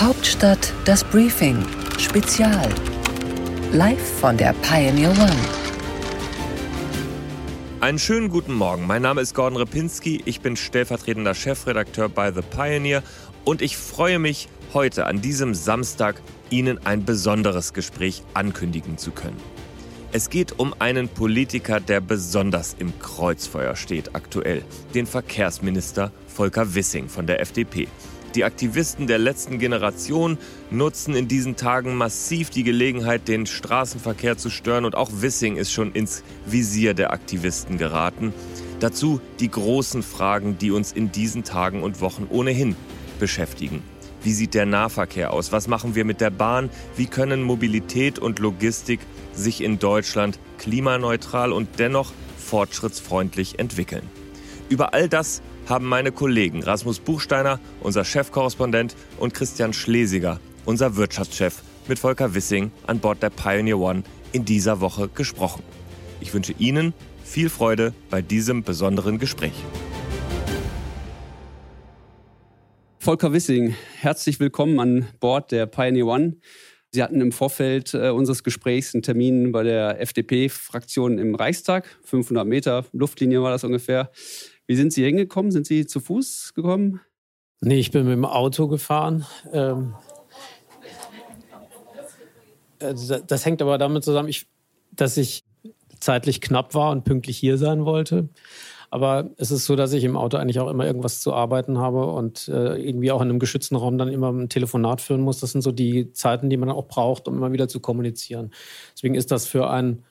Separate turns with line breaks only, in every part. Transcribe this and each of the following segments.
Hauptstadt das Briefing Spezial. Live von der Pioneer One.
Einen schönen guten Morgen. Mein Name ist Gordon Repinski. Ich bin stellvertretender Chefredakteur bei The Pioneer und ich freue mich, heute an diesem Samstag Ihnen ein besonderes Gespräch ankündigen zu können. Es geht um einen Politiker, der besonders im Kreuzfeuer steht aktuell, den Verkehrsminister Volker Wissing von der FDP. Die Aktivisten der letzten Generation nutzen in diesen Tagen massiv die Gelegenheit, den Straßenverkehr zu stören und auch Wissing ist schon ins Visier der Aktivisten geraten. Dazu die großen Fragen, die uns in diesen Tagen und Wochen ohnehin beschäftigen. Wie sieht der Nahverkehr aus? Was machen wir mit der Bahn? Wie können Mobilität und Logistik sich in Deutschland klimaneutral und dennoch fortschrittsfreundlich entwickeln? Über all das haben meine Kollegen Rasmus Buchsteiner, unser Chefkorrespondent, und Christian Schlesiger, unser Wirtschaftschef, mit Volker Wissing an Bord der Pioneer One in dieser Woche gesprochen. Ich wünsche Ihnen viel Freude bei diesem besonderen Gespräch.
Volker Wissing, herzlich willkommen an Bord der Pioneer One. Sie hatten im Vorfeld äh, unseres Gesprächs einen Termin bei der FDP-Fraktion im Reichstag. 500 Meter Luftlinie war das ungefähr. Wie sind Sie hingekommen? Sind Sie zu Fuß gekommen?
Nee, ich bin mit dem Auto gefahren. Ähm, äh, das hängt aber damit zusammen, dass ich zeitlich knapp war und pünktlich hier sein wollte. Aber es ist so, dass ich im Auto eigentlich auch immer irgendwas zu arbeiten habe und äh, irgendwie auch in einem geschützten Raum dann immer ein Telefonat führen muss. Das sind so die Zeiten, die man auch braucht, um immer wieder zu kommunizieren. Deswegen ist das für einen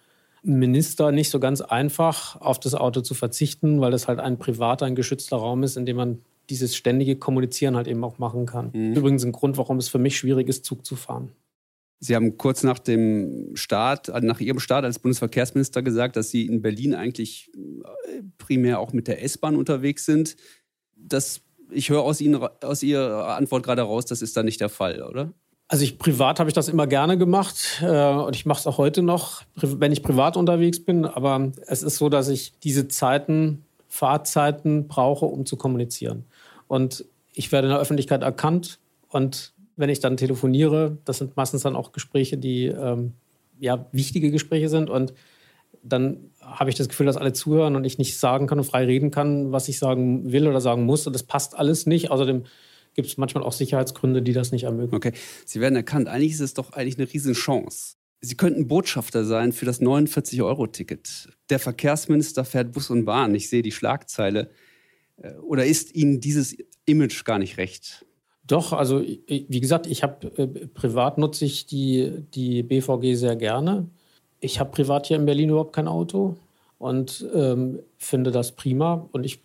Minister nicht so ganz einfach, auf das Auto zu verzichten, weil das halt ein privater, ein geschützter Raum ist, in dem man dieses ständige Kommunizieren halt eben auch machen kann. Mhm. Übrigens ein Grund, warum es für mich schwierig ist, Zug zu fahren.
Sie haben kurz nach dem Start, äh, nach Ihrem Start als Bundesverkehrsminister gesagt, dass Sie in Berlin eigentlich äh, primär auch mit der S-Bahn unterwegs sind. Das, ich höre aus, Ihnen, aus Ihrer Antwort gerade raus, das ist da nicht der Fall, oder?
Also ich privat habe ich das immer gerne gemacht äh, und ich mache es auch heute noch, wenn ich privat unterwegs bin. Aber es ist so, dass ich diese Zeiten, Fahrzeiten brauche, um zu kommunizieren. Und ich werde in der Öffentlichkeit erkannt und wenn ich dann telefoniere, das sind meistens dann auch Gespräche, die ähm, ja wichtige Gespräche sind und dann habe ich das Gefühl, dass alle zuhören und ich nicht sagen kann und frei reden kann, was ich sagen will oder sagen muss. Und das passt alles nicht. Außerdem gibt es manchmal auch Sicherheitsgründe, die das nicht ermöglichen.
Okay, Sie werden erkannt. Eigentlich ist es doch eigentlich eine Riesenchance. Sie könnten Botschafter sein für das 49-Euro-Ticket. Der Verkehrsminister fährt Bus und Bahn. Ich sehe die Schlagzeile. Äh, oder ist Ihnen dieses Image gar nicht recht?
Doch, also wie gesagt, ich habe äh, privat nutze ich die, die BVG sehr gerne. Ich habe privat hier in Berlin überhaupt kein Auto und ähm, finde das prima. Und ich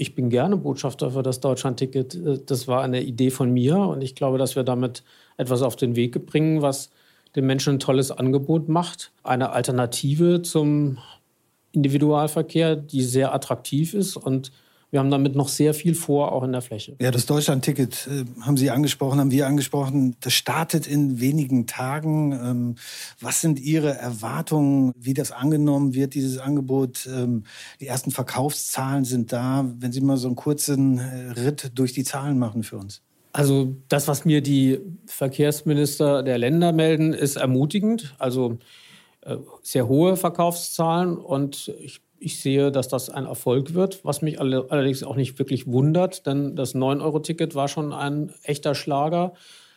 ich bin gerne Botschafter für das Deutschlandticket. Äh, das war eine Idee von mir und ich glaube, dass wir damit etwas auf den Weg bringen, was den Menschen ein tolles Angebot macht. Eine Alternative zum Individualverkehr, die sehr attraktiv ist und wir haben damit noch sehr viel vor, auch in der Fläche.
Ja, das Deutschland-Ticket äh, haben Sie angesprochen, haben wir angesprochen. Das startet in wenigen Tagen. Ähm, was sind Ihre Erwartungen, wie das angenommen wird, dieses Angebot? Ähm, die ersten Verkaufszahlen sind da. Wenn Sie mal so einen kurzen äh, Ritt durch die Zahlen machen für uns.
Also das, was mir die Verkehrsminister der Länder melden, ist ermutigend. Also äh, sehr hohe Verkaufszahlen und ich ich sehe, dass das ein Erfolg wird, was mich allerdings auch nicht wirklich wundert, denn das 9-Euro-Ticket war schon ein echter Schlager.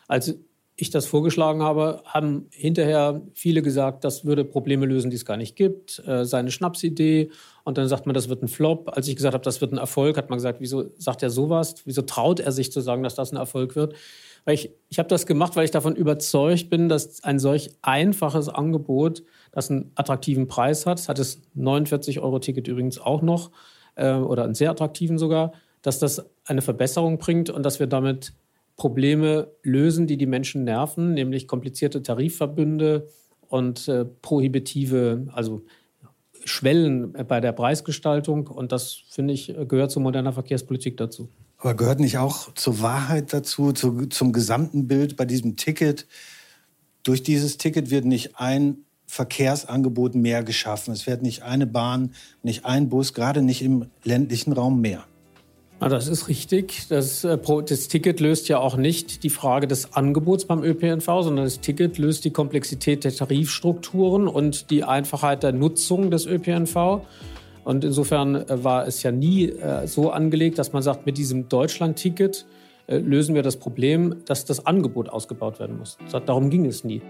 Als ich das vorgeschlagen habe, haben hinterher viele gesagt, das würde Probleme lösen, die es gar nicht gibt, äh, seine Schnapsidee. Und dann sagt man, das wird ein Flop. Als ich gesagt habe, das wird ein Erfolg, hat man gesagt, wieso sagt er sowas? Wieso traut er sich zu sagen, dass das ein Erfolg wird? Weil ich, ich habe das gemacht, weil ich davon überzeugt bin, dass ein solch einfaches Angebot, das einen attraktiven Preis hat, hat das 49-Euro-Ticket übrigens auch noch, äh, oder einen sehr attraktiven sogar, dass das eine Verbesserung bringt und dass wir damit Probleme lösen, die die Menschen nerven, nämlich komplizierte Tarifverbünde und äh, prohibitive, also Schwellen bei der Preisgestaltung. Und das, finde ich, gehört zu moderner Verkehrspolitik dazu.
Aber gehört nicht auch zur Wahrheit dazu, zu, zum gesamten Bild bei diesem Ticket? Durch dieses Ticket wird nicht ein Verkehrsangebot mehr geschaffen. Es wird nicht eine Bahn, nicht ein Bus, gerade nicht im ländlichen Raum mehr.
Ja, das ist richtig. Das, äh, das, Ticket löst ja auch nicht die Frage des Angebots beim ÖPNV, sondern das Ticket löst die Komplexität der Tarifstrukturen und die Einfachheit der Nutzung des ÖPNV. Und insofern äh, war es ja nie äh, so angelegt, dass man sagt, mit diesem Deutschland-Ticket äh, lösen wir das Problem, dass das Angebot ausgebaut werden muss. Darum ging es nie.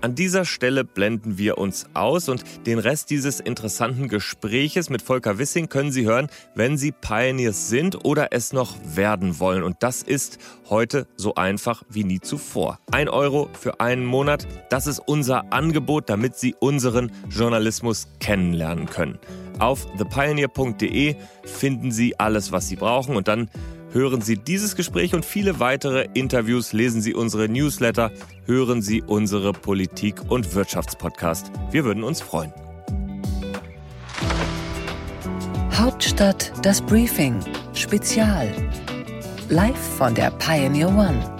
An dieser Stelle blenden wir uns aus und den Rest dieses interessanten Gespräches mit Volker Wissing können Sie hören, wenn Sie Pioneers sind oder es noch werden wollen. Und das ist heute so einfach wie nie zuvor. Ein Euro für einen Monat, das ist unser Angebot, damit Sie unseren Journalismus kennenlernen können. Auf thepioneer.de finden Sie alles, was Sie brauchen und dann Hören Sie dieses Gespräch und viele weitere Interviews, lesen Sie unsere Newsletter, hören Sie unsere Politik- und Wirtschaftspodcast. Wir würden uns freuen.
Hauptstadt das Briefing Spezial. Live von der Pioneer One.